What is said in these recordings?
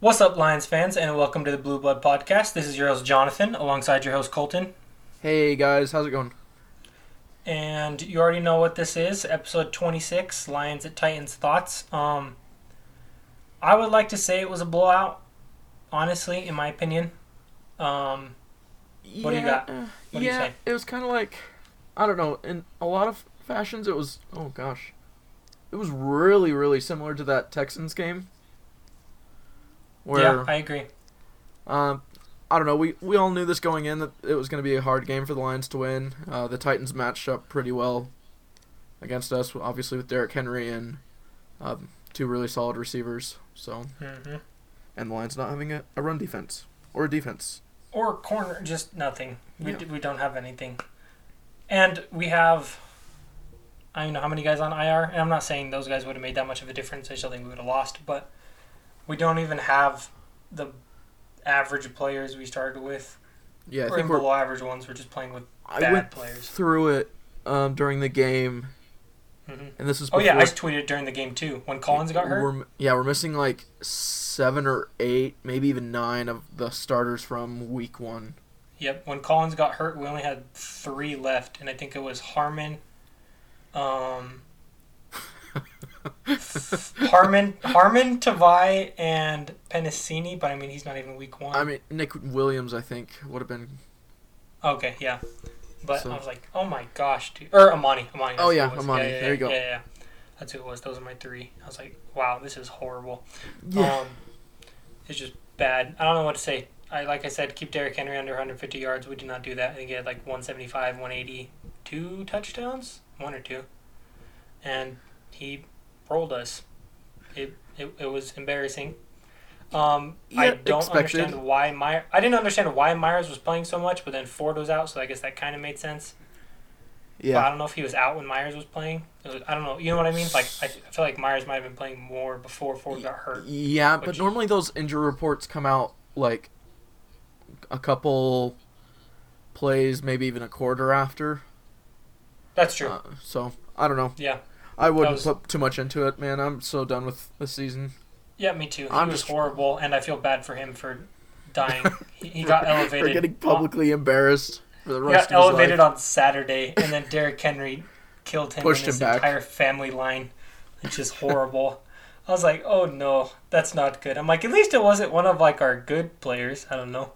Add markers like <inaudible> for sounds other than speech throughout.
What's up, Lions fans, and welcome to the Blue Blood Podcast. This is your host, Jonathan, alongside your host, Colton. Hey guys, how's it going? And you already know what this is episode 26 Lions at Titans Thoughts. Um, I would like to say it was a blowout, honestly, in my opinion. Um, What do you got? uh, What you yeah, say? it was kind of like, I don't know. In a lot of fashions, it was. Oh gosh, it was really, really similar to that Texans game. Where, yeah, I agree. um, I don't know. We we all knew this going in that it was going to be a hard game for the Lions to win. Uh, the Titans matched up pretty well against us, obviously with Derrick Henry and um, two really solid receivers. So, hmm and the Lions not having a, a run defense or a defense. Or corner, just nothing. We, Yeah. d- we don't have anything. And we have, I don't know how many guys on IR, and I'm not saying those guys would have made that much of a difference. I still think we would have lost, but we don't even have the average players we started with, Yeah, I or think we're below average ones. We're just playing with I bad went players. through it um, during the game, hmm and this is Oh yeah, I tweeted during the game too when Collins got hurt. We're, yeah, we're missing like seven or eight, maybe even nine of the starters from week one. Yep, when Collins got hurt, we only had three left, and I think it was Harmon, um, <laughs> Harmon, Harmon, Tavai, and Penisini. But I mean, he's not even week one. I mean, Nick Williams, I think, would have been. okay, yeah. But So- I was like, oh my gosh, dude. Or Amani, Amani. Oh, yeah. Amani, Yeah, yeah, there you go. Yeah, yeah. That's who it was. Those are my three. I was like, wow, this is horrible. Yeah. Um, it's just bad. I don't know what to say. I like I said, keep Derrick Henry under 150 yards. We did not do that. I think he had like 175, 180, two touchdowns, one or two, and he rolled us. It it, it was embarrassing. Um, I don't expected. understand why Meyer. I didn't understand why Myers was playing so much, but then Ford was out, so I guess that kind of made sense. But I don't know if he was out when Myers was playing. It was- I don't know. You know what I mean? Like I, I feel like Myers might have been playing more before Ford got hurt. Yeah, but normally those injury reports come out like a couple plays, maybe even a quarter after. That's true. Uh, so I don't know. yeah. I wouldn't was- put too much into it, man. I'm so done with this season. Yeah, me too. He I'm was just- horrible, and I feel bad for him for dying. <laughs> he, he got elevated. We're getting publicly embarrassed for the He got elevated life. on Saturday, and then Derrick Henry killed him Pushed and his him back. entire family line, which is horrible. I was like, oh no, that's not good. I'm like, at least it wasn't one of like our good players. I don't know.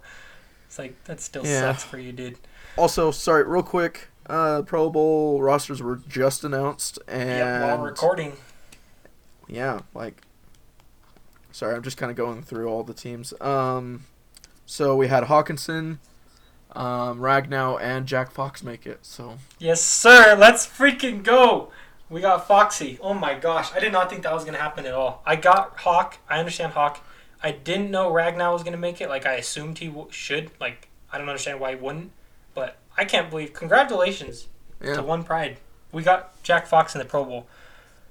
It's like that still Yeah. sucks for you, dude. Also, sorry, real quick. Uh, Pro Bowl rosters were just announced, and Yep, while recording. yeah, like, sorry, I'm just kind of going through all the teams. Um, so we had Hockenson, um, Ragnow, and Jack Fox make it. So Yes, sir. Let's freaking go. We got Foxy. Oh my gosh. I did not think that was going to happen at all. I got Hawk. I understand Hawk. I didn't know Ragnow was going to make it. Like, I assumed he w- should. Like, I don't understand why he wouldn't. But I can't believe. Congratulations yeah. to One Pride. We got Jack Fox in the Pro Bowl.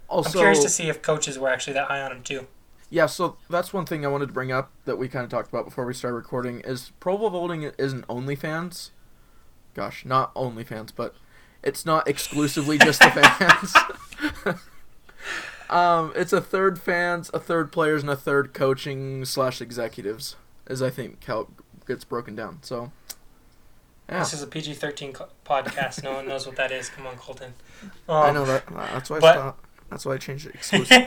Also, I'm curious to see if coaches were actually that high on him, too. yeah. So that's one thing I wanted to bring up that we kind of talked about before we started recording is Pro Bowl voting isn't OnlyFans. Gosh, not OnlyFans, but it's not exclusively just the fans. <laughs> um, it's a third fans, a third players, and a third coaching slash executives, is I think how it gets broken down. So, yeah, This is a PG 13 podcast. No one knows what that is. Come on, Colton. Um, I know that. That's why I but- stopped. That's why I changed it <laughs> exclusive.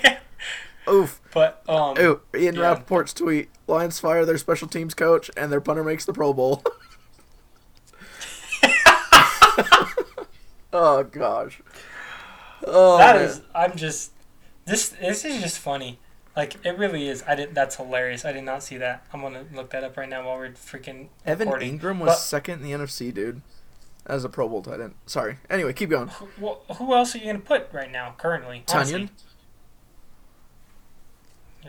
Oof. but, um, Ooh, Ian yeah. Rapoport's tweet: Lions fire their special teams coach, and their punter makes the Pro Bowl. <laughs> <laughs> oh gosh. Oh, That man. is, I'm just, this this is just funny. Like it really is. I didn't. That's hilarious. I did not see that. I'm gonna look that up right now while we're freaking Evan recording. Engram was But- second in the NFC, dude, as a Pro Bowl tight end. Sorry. Anyway, keep going. Who, well, who else are you gonna put right now? Currently?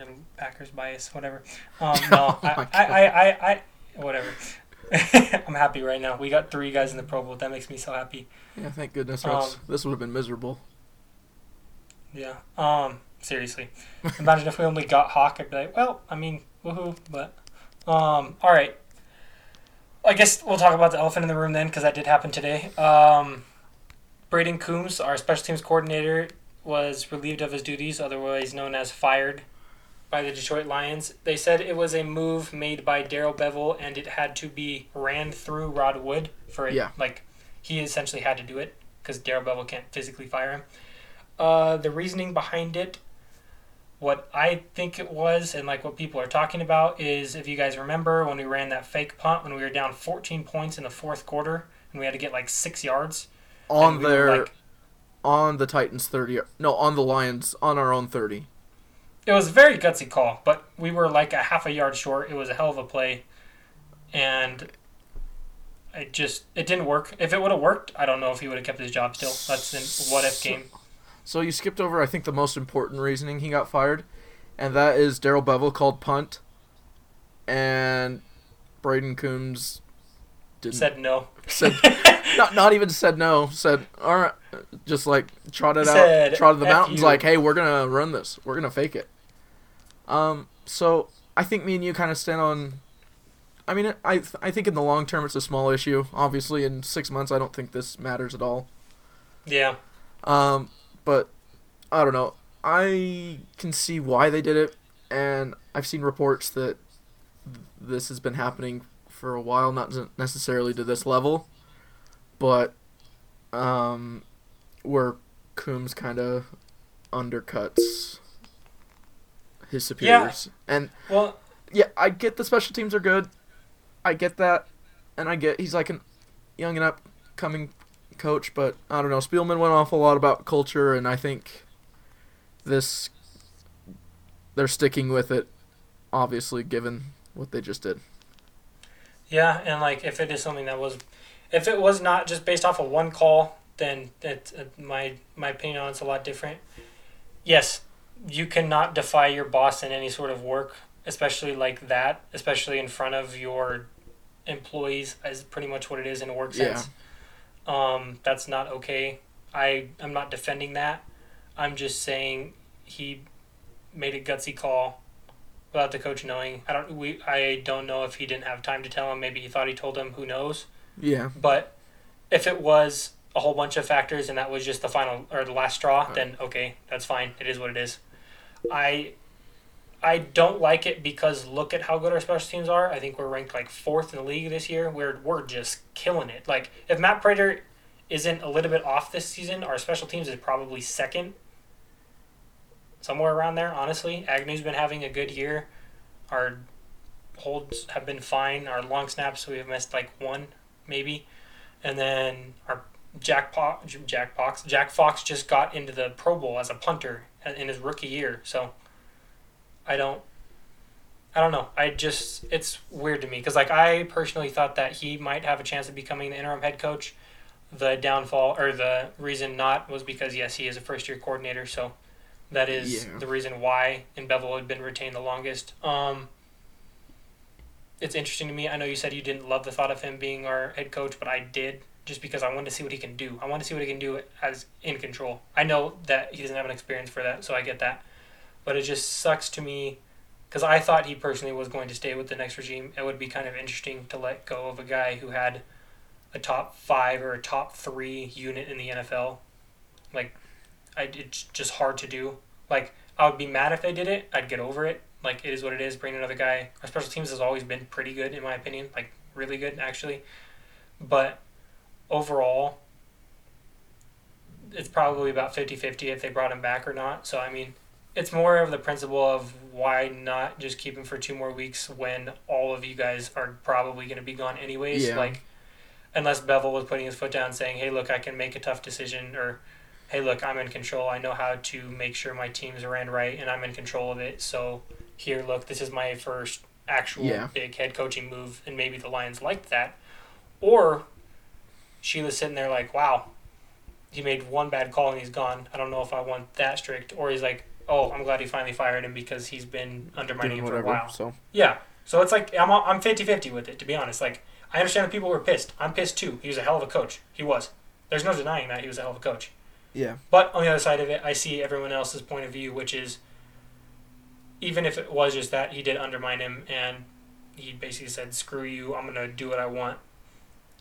Um, Packers bias, whatever. Um, no, <laughs> Oh I, I, I, I, I, whatever. <laughs> I'm happy right now. We got three guys in the Pro Bowl. That makes me so happy. Yeah, thank goodness. Um, this would have been miserable. Yeah. Um. Seriously, imagine if we only got Hawk. I'd be like, well, I mean, woohoo. But, um. All right. I guess we'll talk about the elephant in the room then, because that did happen today. Um, Brayden Coombs, our special teams coordinator, was relieved of his duties, otherwise known as fired, by the Detroit Lions. They said it was a move made by Darrell Bevell and it had to be ran through Rod Wood for it. Yeah. Like he essentially had to do it because Darrell Bevell can't physically fire him. Uh, the reasoning behind it, what I think it was, and like what people are talking about, is if you guys remember when we ran that fake punt when we were down 14 points in the fourth quarter and we had to get like six yards On we their like, on the Titans 30 no, on the Lions on our own 30. It was a very gutsy call, but we were like a half a yard short. It was a hell of a play, and it just it didn't work. If it would have worked, I don't know if he would have kept his job still. That's an what if game. So you skipped over I think the most important reasoning he got fired and that is Darrell Bevell called punt and Brayden Coombs didn't Said no. said <laughs> not not even said no. Said all right, just like trotted He out, trotted the "F mountains. you." Like, hey, we're gonna run this. We're gonna fake it. Um. So I think me and you kind of stand on. I mean, I I think in the long term it's a small issue. Obviously, in six months, I don't think this matters at all. Yeah, Um. But I don't know. I can see why they did it, and I've seen reports that th- this has been happening for a while, not necessarily to this level, but um, where Coombs kind of undercuts his superiors. And well, yeah, I get the special teams are good. I get that, and I get he's like a young and upcoming coach, but I don't know. Spielman went off a lot about culture, and I think this they're sticking with it. Obviously, given what they just did. yeah, and like if it is something that was, if it was not just based off of one call, then it, uh, my my opinion on it's a lot different. Yes, you cannot defy your boss in any sort of work, especially like that, especially in front of your employees, is pretty much what it is in a work Yeah. Um, that's not okay. I I'm not defending that. I'm just saying he made a gutsy call without the coach knowing. I don't we I don't know if he didn't have time to tell him. Maybe he thought he told him. Who knows? Yeah, But if it was a whole bunch of factors and that was just the final or the last straw, Right. then okay, that's fine. It is what it is. I I don't like it because look at how good our special teams are. I think we're ranked like fourth in the league this year. We're we're just killing it. Like if Matt Prater isn't a little bit off this season, our special teams is probably second. Somewhere around there, honestly. Agnew's been having a good year. Our holds have been fine. Our long snaps we have missed like one maybe, and then our Jack po- Jack Fox Jack Fox just got into the Pro Bowl as a punter in his rookie year. So I don't I don't know. I just it's weird to me because like I personally thought that he might have a chance of becoming the interim head coach. The downfall or the reason not was because yes he is a first year coordinator so that is Yeah. the reason why in Bevell had been retained the longest. Um, it's interesting to me. I know you said you didn't love the thought of him being our head coach, but I did just because I wanted to see what he can do. I want to see what he can do as in control. I know that he doesn't have an experience for that, so I get that. But it just sucks to me because I thought he personally was going to stay with the next regime. It would be kind of interesting to let go of a guy who had a top five or a top three unit in the NFL. Like, I, it's just hard to do. Like, I would be mad if they did it. I'd get over it. Like, it is what it is. Bring another guy. Our special teams has always been pretty good, in my opinion. Like, really good, actually. But overall, it's probably about 50 50 if they brought him back or not. So, I mean, it's more of the principle of why not just keep him for two more weeks when all of you guys are probably going to be gone anyways. Yeah. Like, unless Bevell was putting his foot down saying, hey, look, I can make a tough decision, or hey, look, I'm in control. I know how to make sure my teams ran right, and I'm in control of it. So, here, look, this is my first actual Yeah. big head coaching move, and maybe the Lions liked that. Or Sheila's sitting there like, wow, he made one bad call and he's gone. I don't know if I want that strict. Or he's like, oh, I'm glad he finally fired him because he's been undermining Doing him for a while. So Yeah. So it's like I'm I'm 50-50 with it to be honest. Like I understand that people were pissed. I'm pissed too. He was a hell of a coach. He was. There's no denying that he was a hell of a coach. yeah, But on the other side of it, I see everyone else's point of view, which is even if it was just that he did undermine him and he basically said, "Screw you, I'm gonna do what I want,"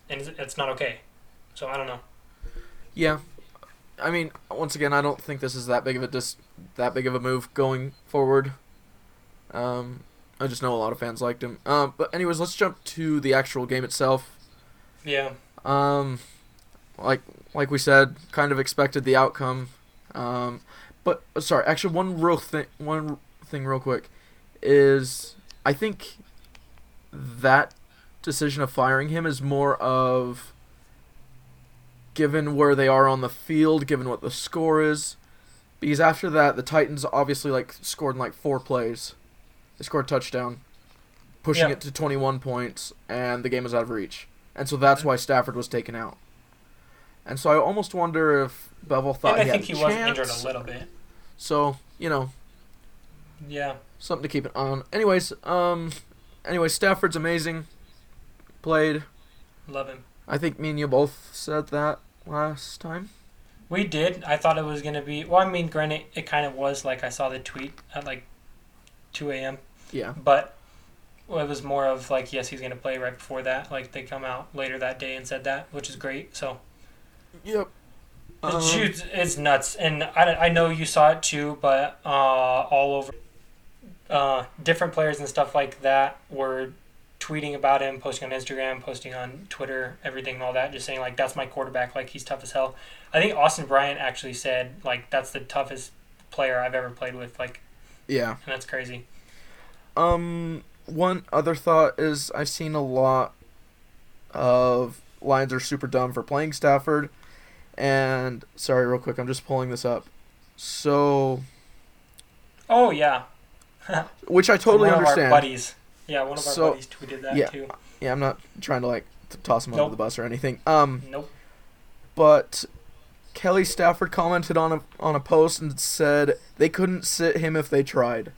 and it's not okay. So I don't know. yeah. I mean, once again, I don't think this is that big of a dis- that big of a move going forward. Um, I just know a lot of fans liked him. Um, but anyways, let's jump to the actual game itself. Yeah. Um, like like we said, kind of expected the outcome. Um, but uh, sorry, actually, one real thing, one thing, real quick, is I think that decision of firing him is more of given where they are on the field, given what the score is. Because after that, the Titans obviously like scored in like four plays. They scored a touchdown, pushing it to 21 points, and the game was out of reach. And so that's why Stafford was taken out. And so I almost wonder if Bevell thought and I he think he was injured a little bit. So you know, Yeah. something to keep it on. Anyways, um, anyway, Stafford's amazing. Played. Love him. I think me and you both said that last time. We did. I thought it was gonna be. Well, I mean, granted, it kind of was. Like I saw the tweet at like 2 a.m. Yeah. But it was more of like, yes, he's gonna play right before that. Like they come out later that day and said that, which is great. So Yep. Um, it's, it's nuts, and I, I know you saw it too, but uh, all over, uh, different players and stuff like that were tweeting about him, posting on Instagram, posting on Twitter, everything and all that, just saying like that's my quarterback, like he's tough as hell. I think Austin Bryant actually said like that's the toughest player I've ever played with, like, yeah. and that's crazy. Um, one other thought is I've seen a lot of Lions are super dumb for playing Stafford, and sorry, real quick, I'm just pulling this up. So, Oh yeah, <laughs> which I totally understand. buddies, yeah, one of our So, buddies tweeted that yeah. too. Yeah, I'm not trying to like t- toss him under the bus or anything. Um, Nope. but Kelly Stafford commented on a on a post and said they couldn't sit him if they tried.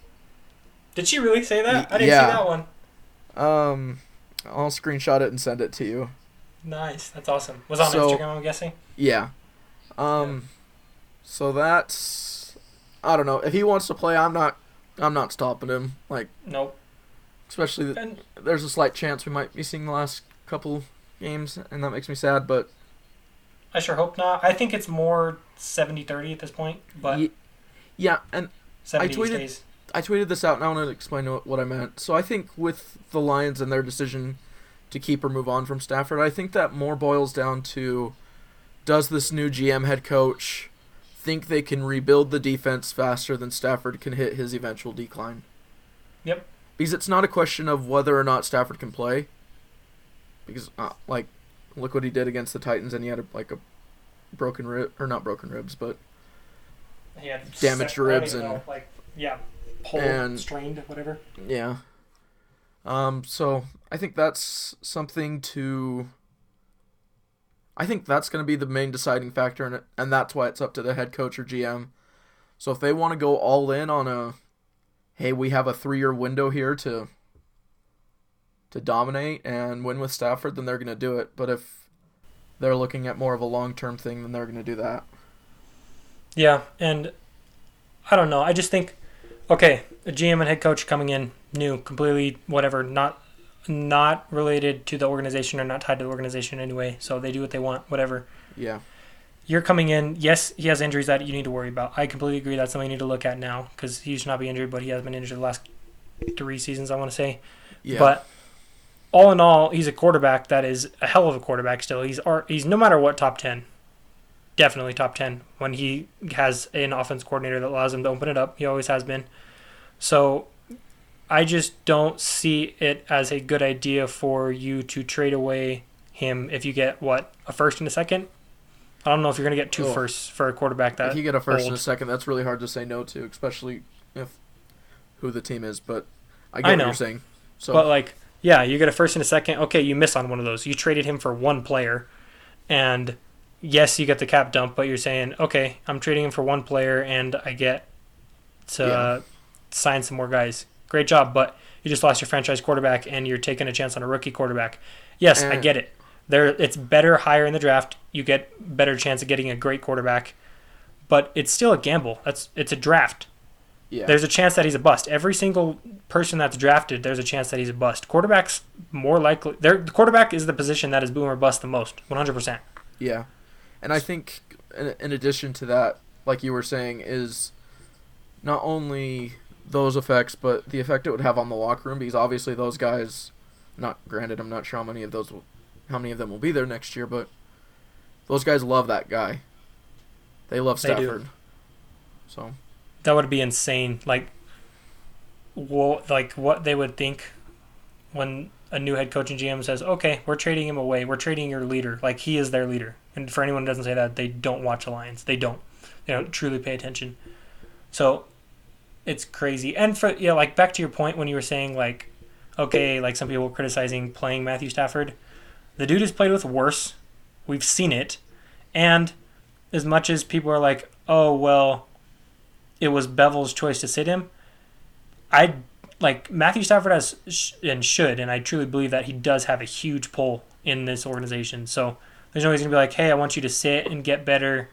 Did she really say that? I didn't yeah. see that one. Um, I'll screenshot it and send it to you. Nice, that's awesome. Was on So- Instagram, I'm guessing. Yeah. Um, so that's I don't know if he wants to play. I'm not. I'm not stopping him. Like Nope. Especially that And there's a slight chance we might be seeing the last couple games, and that makes me sad. But I sure hope not. I think it's more 70-30 at this point, but Ye- yeah, and 70 tweeted- stays. I tweeted this out, and I want to explain what I meant. So I think with the Lions and their decision to keep or move on from Stafford, I think that more boils down to does this new GM head coach think they can rebuild the defense faster than Stafford can hit his eventual decline? Yep. Because it's not a question of whether or not Stafford can play. Because uh, like, look what he did against the Titans, and he had a, like a broken rib or not broken ribs, but He had Damaged se- I don't ribs and- know, like yeah, pulled, and- strained, whatever. Yeah. Um, so I think that's something to. I think that's going to be the main deciding factor in it, and that's why it's up to the head coach or GM. So if they want to go all in on a, hey, we have a three-year window here to. To dominate and win with Stafford, then they're going to do it. But if they're looking at more of a long-term thing, then they're going to do that. Yeah, and I don't know. I just think, okay, a GM and head coach coming in new, completely whatever, not not related to the organization or not tied to the organization anyway. So they do what they want, whatever. Yeah. You're coming in. Yes, he has injuries that you need to worry about. I completely agree. That's something you need to look at now because he should not be injured, but he has been injured the last three seasons. I want to say. Yeah. But all in all, he's a quarterback that is a hell of a quarterback still. He's he's no matter what top 10. Definitely top 10 when he has an offense coordinator that allows him to open it up. He always has been. So I just don't see it as a good idea for you to trade away him if you get what a first and a second. I don't know if you're going to get two Oh. firsts for a quarterback that if you get a first and a second, that's really hard to say no to, especially if who the team is. But I I get what know. you're saying. So But like, yeah, you get a first and a second. Okay, you miss on one of those. You traded him for one player, and yes, you get the cap dump. But you're saying, okay, I'm trading him for one player, and I get to Yeah. sign some more guys. Great job, but you just lost your franchise quarterback, and you're taking a chance on a rookie quarterback. Yes, I eh. get it. There, it's better higher in the draft. You get better chance of getting a great quarterback, but it's still a gamble. That's it's a draft. yeah, There's a chance that he's a bust. Every single person that's drafted, there's a chance that he's a bust. Quarterback's more likely. The quarterback is the position that is boom or bust the most, 100%. yeah, and I think in, in addition to that, like you were saying, is not only those effects, but the effect it would have on the locker room because obviously those guys, not granted, I'm not sure how many of those, will, how many of them will be there next year, but those guys love that guy. They love Stafford. They. So That would be insane. Like, what like what they would think when a new head coach and GM says, "Okay, we're trading him away. We're trading your leader. Like he is their leader." And for anyone who doesn't say that, they don't watch the Lions. They don't. They don't truly pay attention. So it's crazy. And for yeah, like back to your point when you were saying like, okay, like some people were criticizing playing Matthew Stafford. The dude has played with worse. We've seen it. And as much as people are like, oh well, it was Bevell's choice to sit him. I like Matthew Stafford has sh- and should, and I truly believe that he does have a huge pull in this organization. So there's no reason to be like, hey, I want you to sit and get better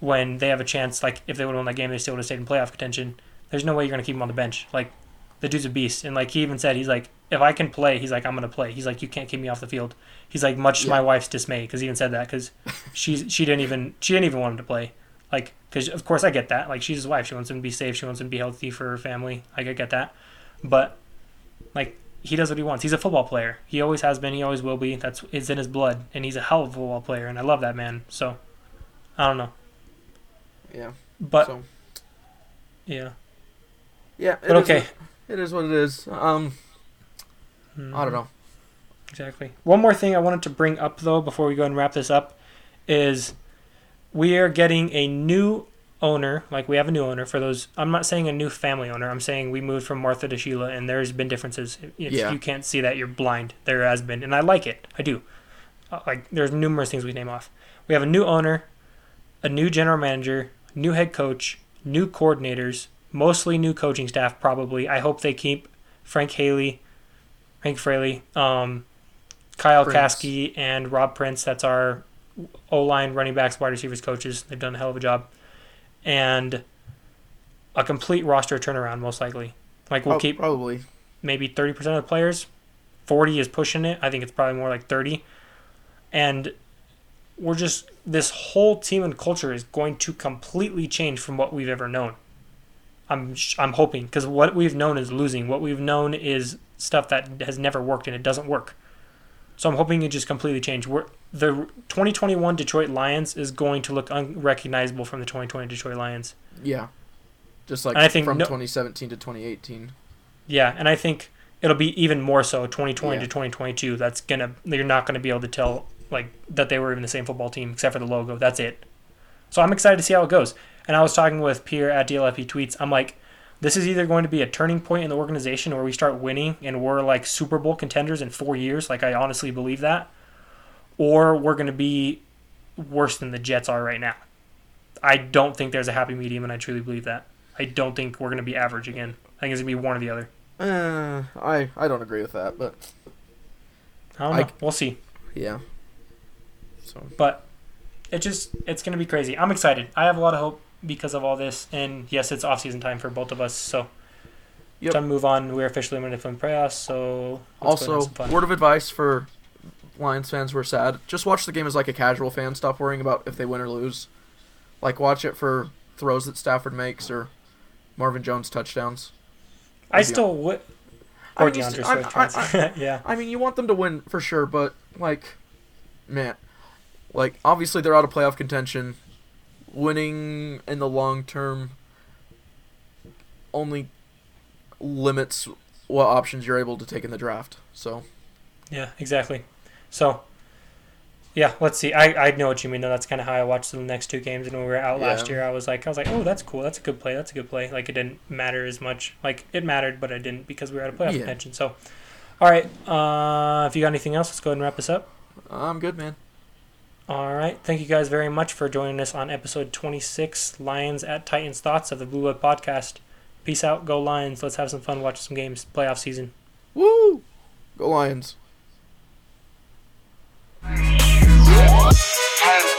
when they have a chance. Like if they would have won that game, they still would have stayed in playoff contention. There's no way you're gonna keep him on the bench. Like the dude's a beast, and like he even said, he's like, if I can play, he's like, I'm gonna play. He's like, you can't keep me off the field. He's like, much to my wife's dismay, because he even said that because she's she didn't even she didn't even want him to play. Like, because of course I get that. Like she's his wife. She wants him to be safe. She wants him to be healthy for her family. Like, I get that. But like he does what he wants. He's a football player. He always has been. He always will be. That's it's in his blood, and he's a hell of a football player. And I love that man. So I don't know, yeah. but so yeah. yeah. it But is okay. it is what it is. Um, I Mhm. don't know. Exactly. One more thing I wanted to bring up though before we go and wrap this up is we are getting a new owner. Like we have a new owner for those. I'm not saying a new family owner. I'm saying we moved from Martha to Sheila, and there's been differences. If Yeah. you can't see that, you're blind. There has been, and I like it. I do. Uh, Like there's numerous things we name off. We have a new owner, a new general manager, new head coach, new coordinators, mostly new coaching staff. Probably. I hope they keep Frank Haley, Frank Fraley, um, Kyle Prince. Caskey, and Rob Prince. That's our O line, running backs, wide receivers, coaches. They've done a hell of a job, and a complete roster turnaround, most likely. Like we'll Pro- keep probably. maybe 30% of the players. 40 is pushing it. I think it's probably more like 30. And we're just this whole team and culture is going to completely change from what we've ever known. I'm I'm hoping because what we've known is losing. What we've known is stuff that has never worked and it doesn't work. So I'm hoping it just completely change. We're, the 2021 Detroit Lions is going to look unrecognizable from the 2020 Detroit Lions. Yeah. Just like And I think from no- 2017 to 2018. Yeah, and I think it'll be even more so 2020 Yeah. to 2022. That's gonna you're not gonna be able to tell like that they were even the same football team except for the logo. That's it. So I'm excited to see how it goes. And I was talking with Pierre at DLFP Tweets. I'm like, this is either going to be a turning point in the organization where we start winning and we're like Super Bowl contenders in four years. Like I honestly believe that, or we're going to be worse than the Jets are right now. I don't think there's a happy medium, and I truly believe that. I don't think we're going to be average again. I think it's going to be one or the other. Uh, I I don't agree with that, but I don't I- know. we'll see. yeah. So But it just it's gonna be crazy. I'm excited. I have a lot of hope because of all this. And yes, it's off season time for both of us. So Yep. time to move on. We're officially in the film playoffs. So also, word of advice for Lions fans who are sad: just watch the game as like a casual fan. Stop worrying about if they win or lose. Like watch it for throws that Stafford makes or Marvin Jones touchdowns. I still would. I Or mean, you D'Andre st- I- I- <laughs> yeah. I mean, you want them to win for sure, but like, man, like obviously they're out of playoff contention. Winning in the long term only limits what options you're able to take in the draft. So Yeah, exactly. So, yeah, let's see. I, I know what you mean though. That's kind of how I watched the next two games. And when we were out last year, I was like, I was like, oh, that's cool. That's a good play. That's a good play. Like it didn't matter as much. Like it mattered, but it didn't because we were out of playoff Yeah. contention. So, all right. Uh, if you got anything else, let's go ahead and wrap this up. I'm good, man. All right. Thank you guys very much for joining us on episode 26, Lions at Titans Thoughts of the Blue Web Podcast. Peace out. Go Lions. Let's have some fun watching some games. Playoff season. Woo! Go Lions. Hands